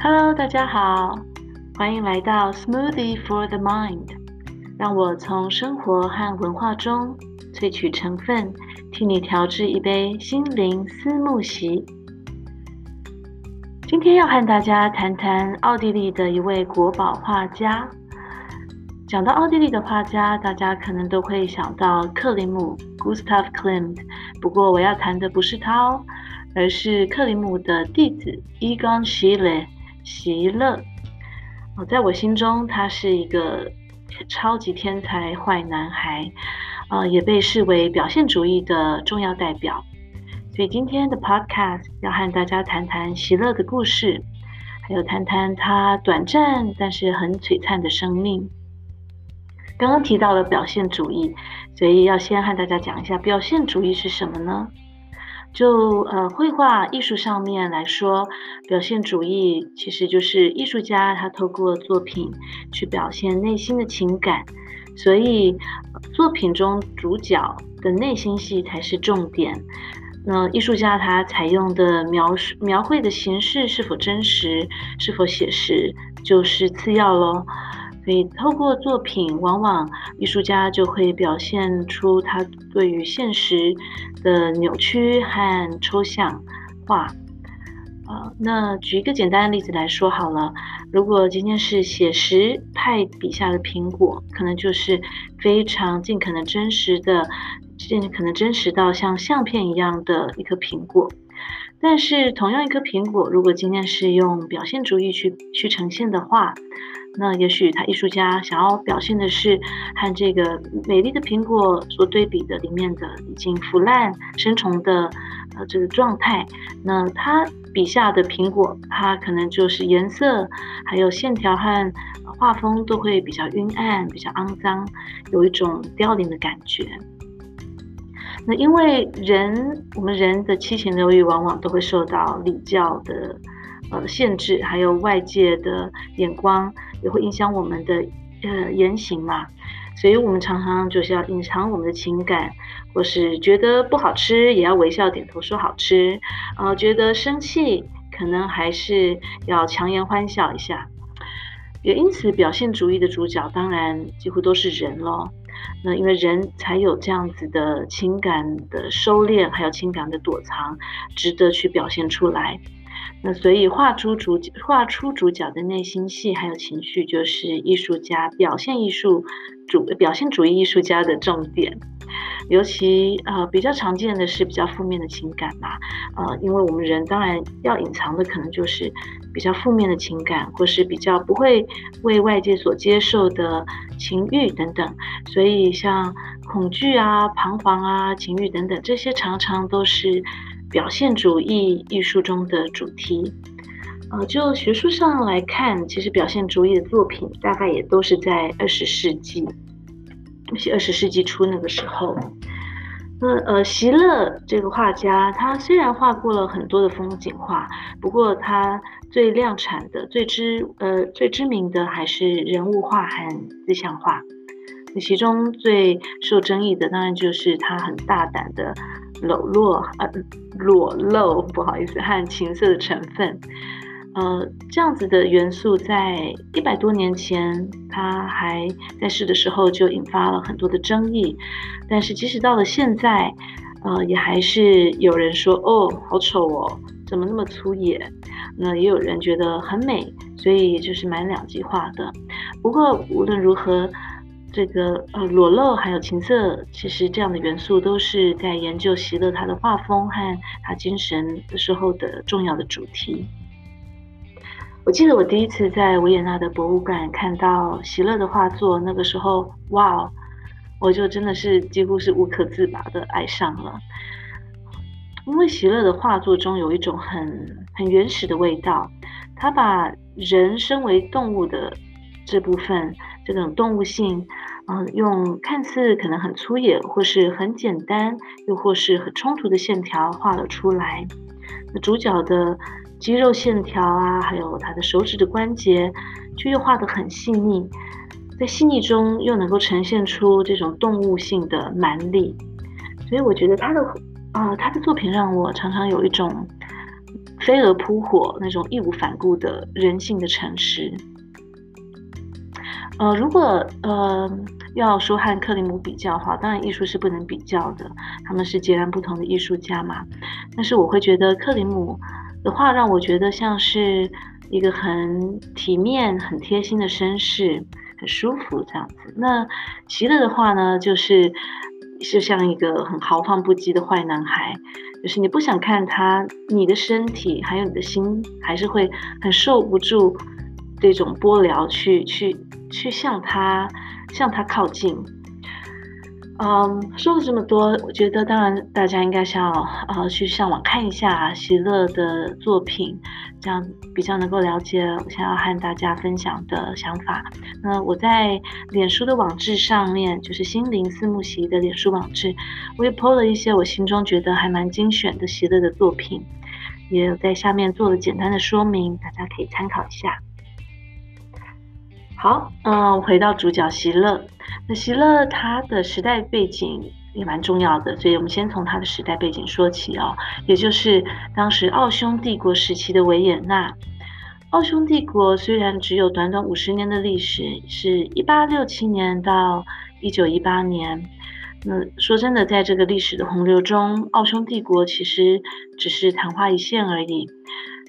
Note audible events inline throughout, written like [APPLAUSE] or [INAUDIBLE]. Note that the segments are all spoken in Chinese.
Hello，大家好，欢迎来到 Smoothie for the Mind。让我从生活和文化中萃取成分，替你调制一杯心灵思慕昔。今天要和大家谈谈奥地利的一位国宝画家。讲到奥地利的画家，大家可能都会想到克里姆 （Gustav Klimt）。不过我要谈的不是他哦，而是克里姆的弟子 Egon Schiele。席勒，哦，在我心中，他是一个超级天才坏男孩，呃，也被视为表现主义的重要代表。所以今天的 Podcast 要和大家谈谈席勒的故事，还有谈谈他短暂但是很璀璨的生命。刚刚提到了表现主义，所以要先和大家讲一下表现主义是什么呢？就呃，绘画艺术上面来说，表现主义其实就是艺术家他透过作品去表现内心的情感，所以作品中主角的内心戏才是重点。那艺术家他采用的描述描绘的形式是否真实，是否写实，就是次要喽。所以，透过作品，往往艺术家就会表现出他对于现实的扭曲和抽象化。呃，那举一个简单的例子来说好了，如果今天是写实派笔下的苹果，可能就是非常尽可能真实的，尽可能真实到像相片一样的一颗苹果。但是，同样一颗苹果，如果今天是用表现主义去去呈现的话，那也许他艺术家想要表现的是和这个美丽的苹果所对比的里面的已经腐烂生虫的呃这个状态。那他笔下的苹果，它可能就是颜色还有线条和画风都会比较晕暗、比较肮脏，有一种凋零的感觉。那因为人，我们人的七情六欲往往都会受到礼教的呃限制，还有外界的眼光。也会影响我们的呃言行嘛，所以我们常常就是要隐藏我们的情感，或是觉得不好吃也要微笑点头说好吃，呃，觉得生气可能还是要强颜欢笑一下。也因此，表现主义的主角当然几乎都是人咯。那因为人才有这样子的情感的收敛，还有情感的躲藏，值得去表现出来。那所以画出主，画出主角的内心戏还有情绪，就是艺术家表现艺术主表现主义艺术家的重点。尤其呃比较常见的是比较负面的情感嘛，呃，因为我们人当然要隐藏的可能就是比较负面的情感，或是比较不会为外界所接受的情欲等等。所以像恐惧啊、彷徨啊、情欲等等，这些常常都是。表现主义艺术中的主题，呃，就学术上来看，其实表现主义的作品大概也都是在二十世纪，尤其二十世纪初那个时候。那呃，席勒这个画家，他虽然画过了很多的风景画，不过他最量产的、最知呃最知名的还是人物画和自像画。那其中最受争议的，当然就是他很大胆的。裸露，呃，裸露，不好意思，和情色的成分，呃，这样子的元素，在一百多年前，他还在世的时候就引发了很多的争议。但是，即使到了现在，呃，也还是有人说，哦，好丑哦，怎么那么粗野？那也有人觉得很美，所以就是蛮两极化的。不过，无论如何。这个呃裸露还有情色，其实这样的元素都是在研究席勒他的画风和他精神的时候的重要的主题。我记得我第一次在维也纳的博物馆看到席勒的画作，那个时候哇，我就真的是几乎是无可自拔的爱上了，因为席勒的画作中有一种很很原始的味道，他把人身为动物的这部分。这种动物性，嗯、用看似可能很粗野，或是很简单，又或是很冲突的线条画了出来。那主角的肌肉线条啊，还有他的手指的关节，却又画得很细腻，在细腻中又能够呈现出这种动物性的蛮力。所以我觉得他的啊、他的作品让我常常有一种飞蛾扑火那种义无反顾的人性的诚实。呃，如果呃要说和克林姆比较的话，当然艺术是不能比较的，他们是截然不同的艺术家嘛。但是我会觉得克林姆的话让我觉得像是一个很体面、很贴心的绅士，很舒服这样子。那席勒的话呢，就是就像一个很豪放不羁的坏男孩，就是你不想看他，你的身体还有你的心，还是会很受不住这种波澜，去去去向他向他靠近。嗯，说了这么多，我觉得当然大家应该是要呃去上网看一下席勒的作品，这样比较能够了解我想要和大家分享的想法。那我在脸书的网志上面，就是心灵四木席的脸书网志，我也 po 了一些我心中觉得还蛮精选的席勒的作品，也有在下面做了简单的说明，大家可以参考一下。好，嗯，回到主角席勒。那席勒他的时代背景也蛮重要的，所以我们先从他的时代背景说起哦，也就是当时奥匈帝国时期的维也纳。奥匈帝国虽然只有短短五十年的历史，是一八六七年到一九一八年。那说真的，在这个历史的洪流中，奥匈帝国其实只是昙花一现而已。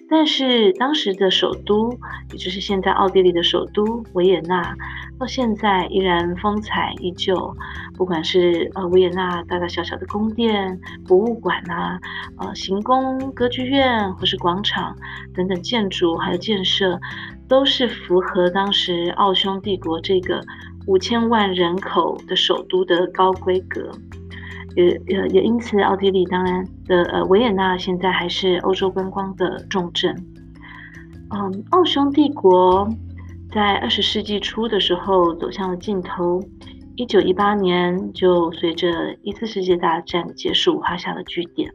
但是当时的首都，也就是现在奥地利的首都维也纳，到现在依然风采依旧。不管是呃维也纳大大小小的宫殿、博物馆呐，呃行宫、歌剧院或是广场等等建筑还有建设，都是符合当时奥匈帝国这个五千万人口的首都的高规格。也也也因此，奥地利当然的呃维也纳现在还是欧洲观光的重镇。嗯，奥匈帝国在二十世纪初的时候走向了尽头，一九一八年就随着一次世界大战结束画下了句点。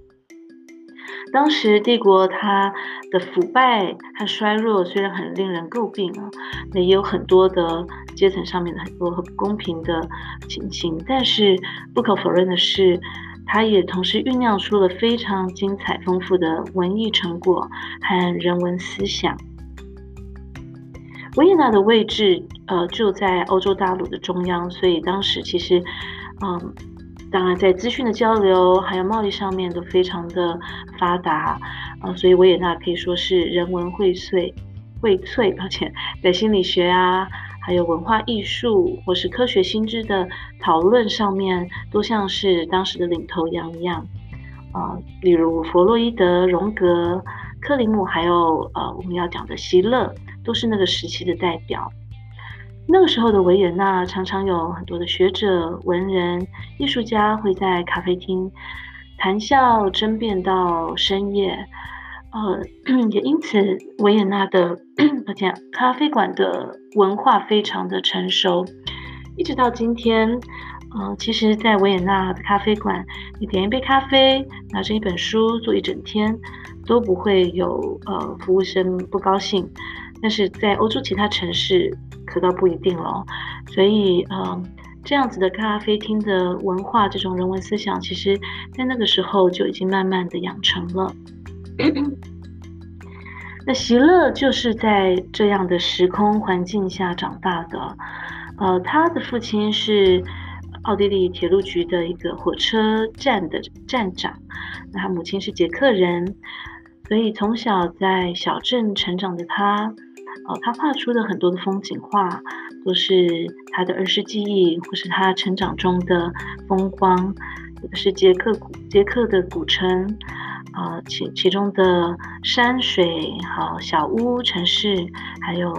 当时帝国它的腐败和衰弱虽然很令人诟病啊，那也有很多的阶层上面的很多很不公平的情形，但是不可否认的是，它也同时酝酿出了非常精彩丰富的文艺成果和人文思想。维也纳的位置呃就在欧洲大陆的中央，所以当时其实嗯。当然，在资讯的交流还有贸易上面都非常的发达啊，所以维也纳可以说是人文荟萃，荟萃，抱歉，在心理学啊，还有文化艺术或是科学新知的讨论上面，都像是当时的领头羊一样，呃，例如弗洛伊德、荣格、克林姆，还有呃我们要讲的席勒，都是那个时期的代表。那个时候的维也纳常常有很多的学者、文人、艺术家会在咖啡厅谈笑争辩到深夜，呃，[CLEARS THROAT] 也因此维也纳的 [CLEARS THROAT] 而且咖啡馆的文化非常的成熟，一直到今天，呃，其实，在维也纳的咖啡馆，你点一杯咖啡，拿着一本书坐一整天，都不会有呃服务生不高兴。但是在欧洲其他城市可倒不一定了，所以呃，这样子的咖啡厅的文化，这种人文思想，其实在那个时候就已经慢慢的养成了。那席勒就是在这样的时空环境下长大的，呃，他的父亲是奥地利铁路局的一个火车站的站长，那他母亲是捷克人，所以从小在小镇成长的他。哦，他画出的很多的风景画，都是他的儿时记忆，或是他成长中的风光。有的是捷克古捷克的古城，啊、其其中的山水，好小屋城市，还有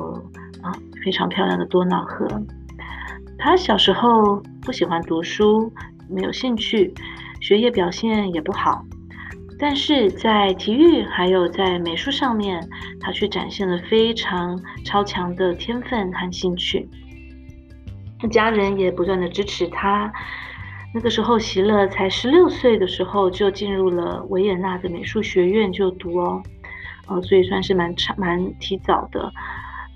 啊、非常漂亮的多瑙河。他小时候不喜欢读书，没有兴趣，学业表现也不好。但是在体育还有在美术上面，他却展现了非常超强的天分和兴趣。家人也不断的支持他。那个时候，席勒才十六岁的时候就进入了维也纳的美术学院就读哦，呃，所以算是蛮长蛮提早的。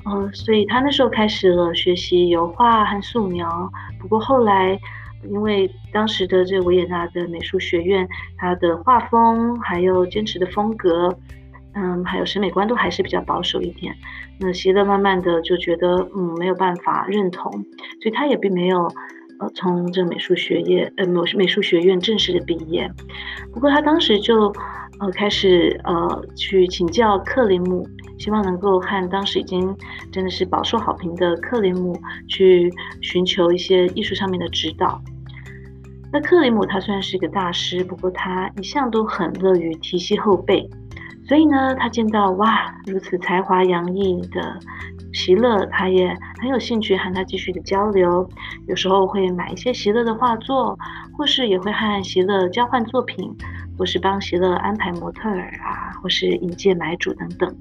呃，所以他那时候开始了学习油画和素描。不过后来。因为当时的这维也纳的美术学院，它的画风还有坚持的风格，嗯，还有审美观都还是比较保守一点。那席勒慢慢的就觉得，嗯，没有办法认同，所以他也并没有，呃，从这美术学业，呃，美美术学院正式的毕业。不过他当时就，呃，开始呃去请教克林姆，希望能够和当时已经真的是饱受好评的克林姆去寻求一些艺术上面的指导。那克林姆他虽然是一个大师，不过他一向都很乐于提携后辈，所以呢，他见到哇如此才华洋溢的席勒，他也很有兴趣和他继续的交流，有时候会买一些席勒的画作，或是也会和席勒交换作品，或是帮席勒安排模特儿啊，或是引荐买主等等。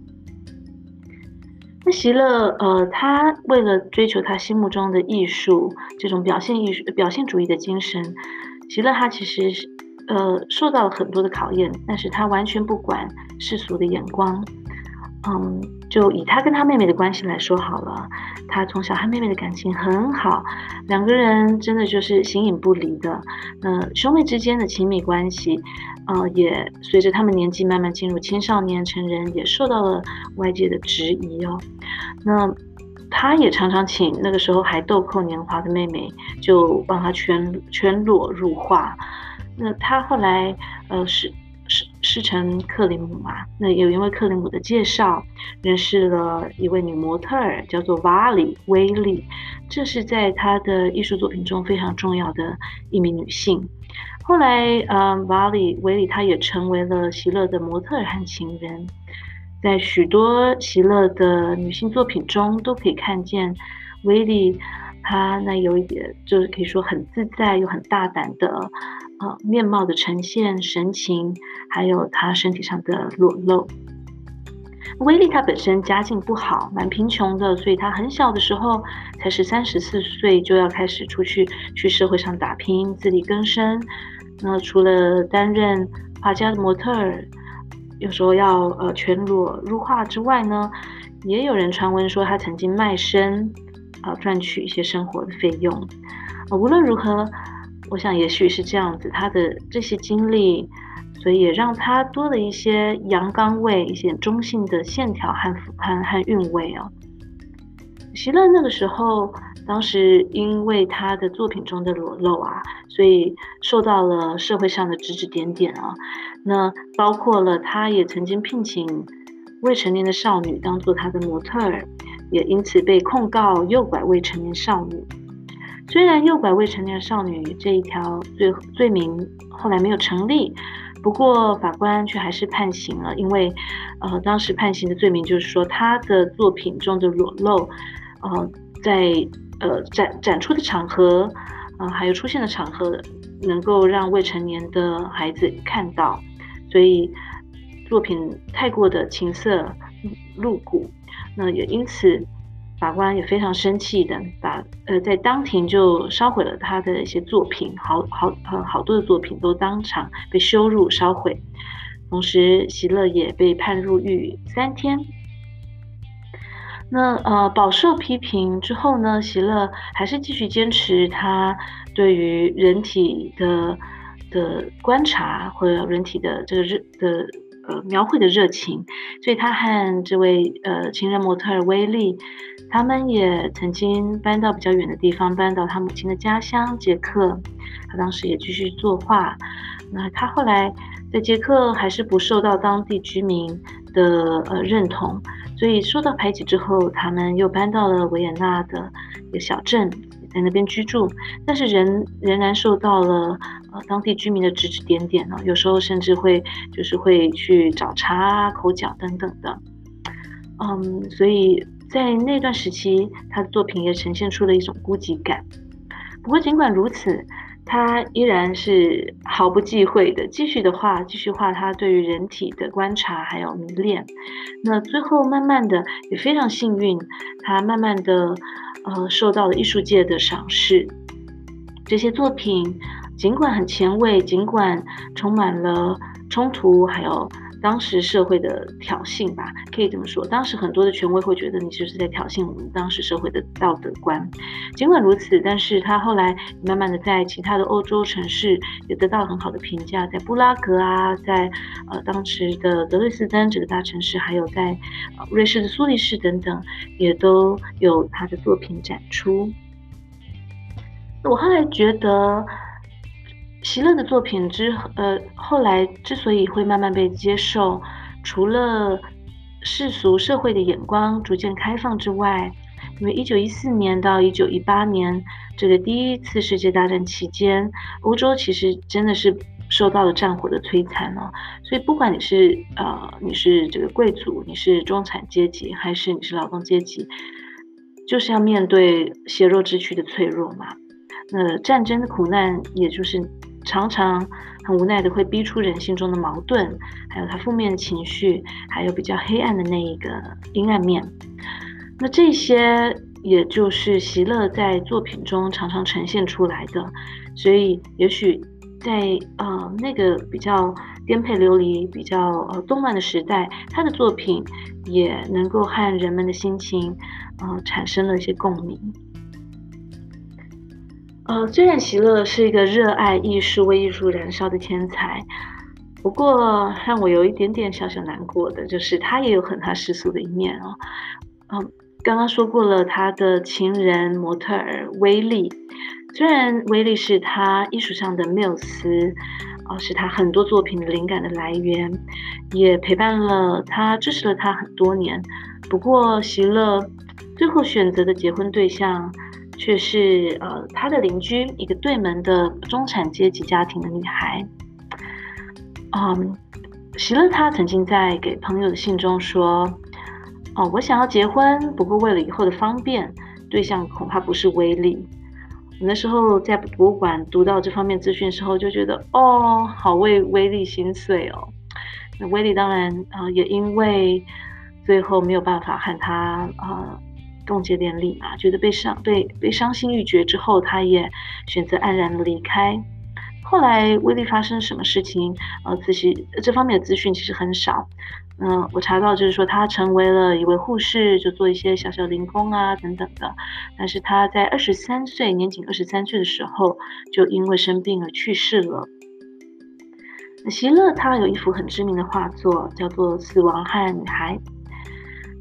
那席勒，呃，他为了追求他心目中的艺术，这种表现艺术、表现主义的精神，席勒他其实是，呃，受到了很多的考验，但是他完全不管世俗的眼光。嗯，就以他跟他妹妹的关系来说好了，他从小和妹妹的感情很好，两个人真的就是形影不离的。那兄妹之间的亲密关系。呃，也随着他们年纪慢慢进入青少年、成人，也受到了外界的质疑哦。那他也常常请那个时候还豆蔻年华的妹妹，就帮他全全裸入画。那他后来呃是师师承克里姆嘛，那也因为克里姆的介绍，认识了一位女模特儿，叫做瓦里威利。这是在他的艺术作品中非常重要的一名女性。后来，嗯，瓦里威利她也成为了席勒的模特儿和情人，在许多席勒的女性作品中都可以看见威利，他那有一点就是可以说很自在又很大胆的，呃，面貌的呈现神情，还有他身体上的裸露。威利他本身家境不好，蛮贫穷的，所以他很小的时候才十三十四岁就要开始出去去社会上打拼，自力更生。那除了担任画家的模特儿，有时候要呃全裸入画之外呢，也有人传闻说他曾经卖身啊、赚取一些生活的费用。啊，无论如何，我想也许是这样子，他的这些经历，所以也让他多了一些阳刚味，一些中性的线条和和和韵味哦。席勒那个时候。当时因为他的作品中的裸露啊，所以受到了社会上的指指点点啊。那包括了他也曾经聘请未成年的少女当做他的模特儿，也因此被控告诱拐未成年少女。虽然诱拐未成年少女这一条罪罪名后来没有成立，不过法官却还是判刑了，因为呃当时判刑的罪名就是说他的作品中的裸露，呃在。呃，展展出的场合，啊、呃，还有出现的场合，能够让未成年的孩子看到，所以作品太过的情色露骨，那也因此，法官也非常生气的把呃在当庭就烧毁了他的一些作品，好好呃好多的作品都当场被羞辱烧毁，同时席勒也被判入狱三天。那呃，饱受批评之后呢，席勒还是继续坚持他对于人体的的观察或者人体的这个热的呃描绘的热情，所以他和这位呃情人模特儿威利，他们也曾经搬到比较远的地方，搬到他母亲的家乡捷克，他当时也继续作画。那他后来在捷克还是不受到当地居民的呃认同。所以受到排挤之后，他们又搬到了维也纳的一个小镇，在那边居住。但是仍仍然受到了呃当地居民的指指点点呢，有时候甚至会就是会去找茬啊、口角等等的。嗯，所以在那段时期，他的作品也呈现出了一种孤寂感。不过尽管如此，他依然是毫不忌讳的继续的画，继续画他对于人体的观察还有迷恋。那最后慢慢的也非常幸运，他慢慢的呃受到了艺术界的赏识。这些作品尽管很前卫，尽管充满了冲突还有当时社会的挑衅吧，可以这么说。当时很多的权威会觉得你就是在挑衅我们当时社会的道德观。尽管如此，但是他后来慢慢的在其他的欧洲城市也得到了很好的评价，在布拉格啊，在呃当时的德累斯登这个大城市，还有在瑞士的苏黎世等等，也都有他的作品展出。我后来觉得。席勒的作品之呃后来之所以会慢慢被接受，除了世俗社会的眼光逐渐开放之外，因为一九一四年到一九一八年这个第一次世界大战期间，欧洲其实真的是受到了战火的摧残哦，所以不管你是呃你是这个贵族，你是中产阶级，还是你是劳动阶级，就是要面对血肉之躯的脆弱嘛。那战争的苦难，也就是。常常很无奈的会逼出人性中的矛盾，还有他负面情绪，还有比较黑暗的那一个阴暗面。那这些也就是席勒在作品中常常呈现出来的。所以也许在呃那个比较颠沛流离、比较呃动乱的时代，他的作品也能够和人们的心情呃产生了一些共鸣。呃，虽然席勒是一个热爱艺术、为艺术燃烧的天才，不过让我有一点点小小难过的就是，他也有很他世俗的一面哦。嗯、刚刚说过了，他的情人模特儿威利，虽然威利是他艺术上的缪斯，哦、是他很多作品灵感的来源，也陪伴了他，支持了他很多年。不过，席勒最后选择的结婚对象。却是呃，他的邻居，一个对门的中产阶级家庭的女孩。嗯，席勒他曾经在给朋友的信中说：“哦，我想要结婚，不过为了以后的方便，对象恐怕不是威利。”我那时候在博物馆读到这方面资讯时候，就觉得哦，好为威利心碎哦。那威利当然啊、也因为最后没有办法和他啊。呃冻结典礼嘛，觉得被伤被被伤心欲绝之后，他也选择黯然离开。后来威利发生什么事情？呃，仔细这方面的资讯其实很少。嗯、我查到就是说他成为了一位护士，就做一些小小零工啊等等的。但是他在二十三岁，年仅二十三岁的时候，就因为生病而去世了。席勒他有一幅很知名的画作，叫做《死亡和女孩》。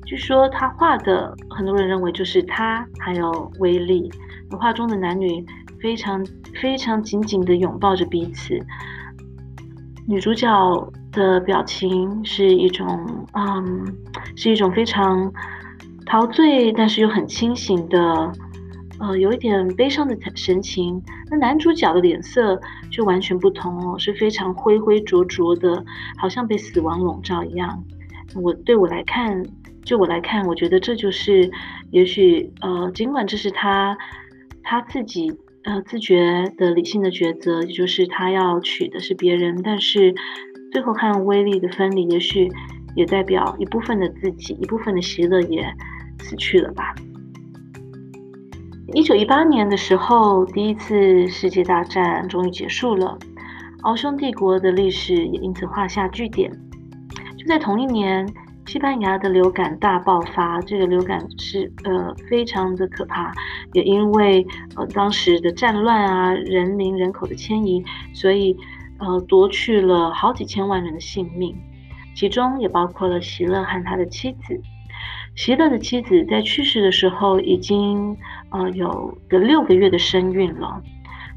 据说他画的，很多人认为就是他还有威利。画中的男女非常非常紧紧地拥抱着彼此，女主角的表情是一种，嗯，是一种非常陶醉，但是又很清醒的，呃，有一点悲伤的神情。那男主角的脸色就完全不同哦，是非常灰灰浊浊的，好像被死亡笼罩一样。我对我来看。就我来看，我觉得这就是，也许呃，尽管这是他他自己呃自觉的理性的抉择，也就是他要娶的是别人，但是最后和威利的分离，也许也代表一部分的自己，一部分的席勒也死去了吧。一九一八年的时候，第一次世界大战终于结束了，奥匈帝国的历史也因此画下句点。就在同一年。西班牙的流感大爆发，这个流感是呃非常的可怕，也因为呃当时的战乱啊，人民人口的迁移，所以呃夺去了好几千万人的性命，其中也包括了席勒和他的妻子。席勒的妻子在去世的时候已经呃有个六个月的身孕了，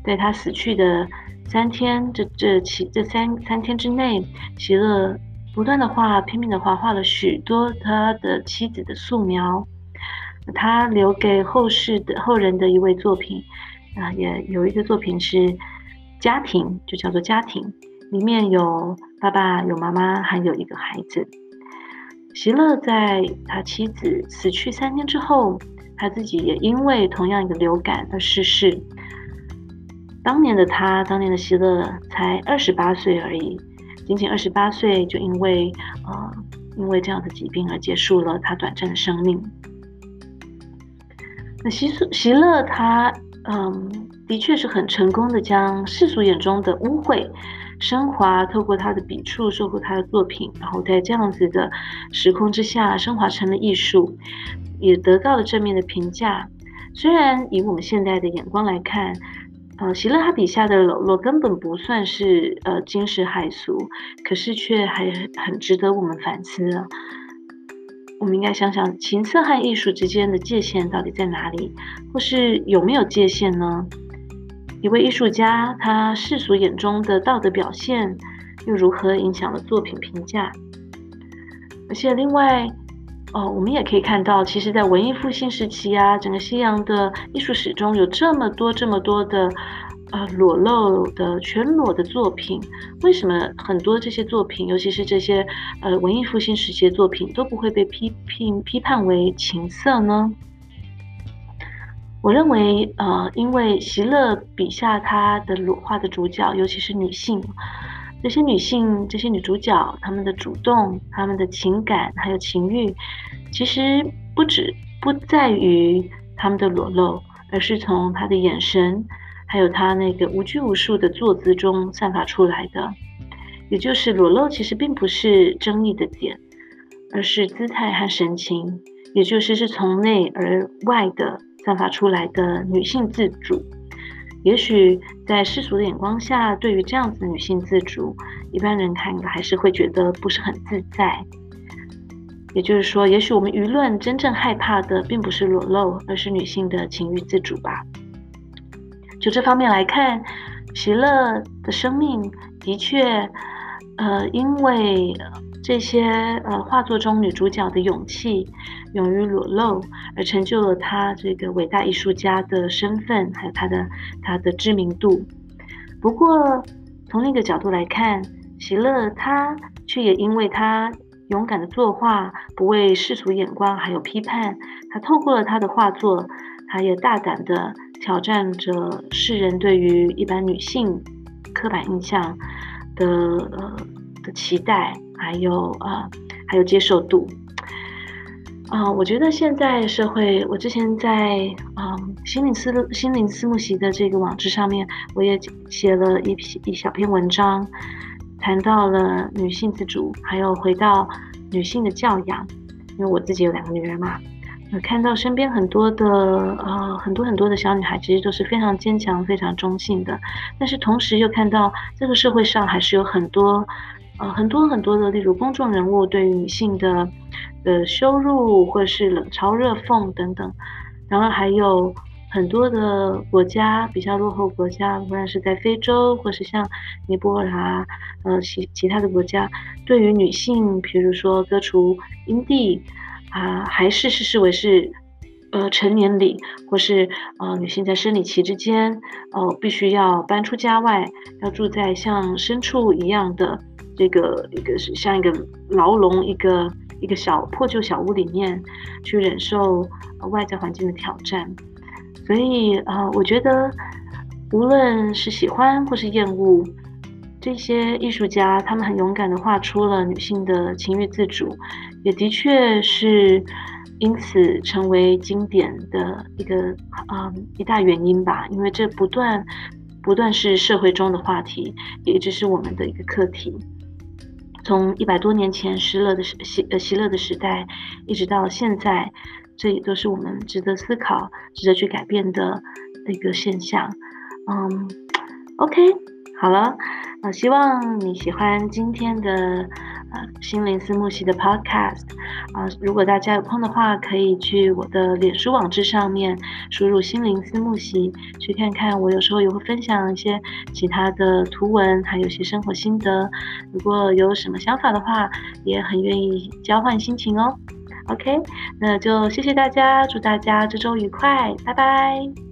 在他死去的三天，这这其这三三天之内，席勒。不断的画，拼命的画，画了许多他的妻子的素描。他留给后世的后人的一位作品，啊，也有一个作品是家庭，就叫做家庭，里面有爸爸、有妈妈，还有一个孩子。席勒在他妻子死去三天之后，他自己也因为同样一个流感而逝世。当年的他，当年的席勒才二十八岁而已。仅仅二十八岁，就因为呃，因为这样的疾病而结束了他短暂的生命。那席席勒他嗯，的确是很成功的将世俗眼中的污秽升华，透过他的笔触，收获他的作品，然后在这样子的时空之下升华成了艺术，也得到了正面的评价。虽然以我们现在的眼光来看，呃，席勒他笔下的娄珞根本不算是呃惊世骇俗，可是却还很值得我们反思啊。我们应该想想，情色和艺术之间的界限到底在哪里，或是有没有界限呢？一位艺术家，他世俗眼中的道德表现，又如何影响了作品评价？而且，另外，哦，我们也可以看到，其实，在文艺复兴时期啊，整个西洋的艺术史中有这么多、这么多的。呃，裸露的全裸的作品，为什么很多这些作品，尤其是这些呃文艺复兴时期的作品，都不会被批评批判为情色呢？我认为，呃，因为席勒笔下他的裸画的主角，尤其是女性，这些女性，这些女主角，她们的主动，她们的情感还有情欲，其实不止不在于她们的裸露，而是从她的眼神。还有她那个无拘无束的坐姿中散发出来的，也就是裸露其实并不是争议的点，而是姿态和神情，也就是是从内而外的散发出来的女性自主。也许在世俗的眼光下，对于这样子的女性自主，一般人看还是会觉得不是很自在。也就是说，也许我们舆论真正害怕的，并不是裸露，而是女性的情欲自主吧。就这方面来看，席勒的生命的确，呃，因为这些呃画作中女主角的勇气、勇于裸露，而成就了她这个伟大艺术家的身份，还有她的她的知名度。不过，从另一个角度来看，席勒他却也因为他勇敢的作画，不畏世俗眼光还有批判，他透过了他的画作，他也大胆的。挑战着世人对于一般女性刻板印象的呃的期待，还有呃还有接受度啊、我觉得现在社会，我之前在嗯、心灵思心灵思慕席的这个网志上面，我也写了一篇一小篇文章，谈到了女性自主，还有回到女性的教养，因为我自己有两个女儿嘛。我看到身边很多的呃很多很多的小女孩，其实都是非常坚强、非常中性的。但是同时又看到这个社会上还是有很多呃很多很多的，例如公众人物对于女性的的羞辱，或者是冷嘲热讽等等。然后还有很多的国家比较落后国家，无论是在非洲，或是像尼泊尔啊，呃其其他的国家，对于女性，比如说割除阴蒂。啊，还是是视为是，呃，成年礼，或是呃，女性在生理期之间，呃，必须要搬出家外，要住在像牲畜一样的这个一个是像一个牢笼，一个一个小破旧小屋里面，去忍受外在环境的挑战。所以啊、我觉得无论是喜欢或是厌恶。这些艺术家，他们很勇敢的画出了女性的情欲自主，也的确是因此成为经典的一个嗯一大原因吧。因为这不断不断是社会中的话题，也一直是我们的一个课题。从一百多年前施乐的时希呃希乐的时代，一直到现在，这也都是我们值得思考、值得去改变的一个现象。嗯，OK，好了。啊，希望你喜欢今天的啊心灵思慕席的 podcast 啊。如果大家有空的话，可以去我的脸书网志上面输入“心灵思慕席”，去看看我有时候也会分享一些其他的图文，还有些生活心得。如果有什么想法的话，也很愿意交换心情哦。OK，那就谢谢大家，祝大家这周愉快，拜拜。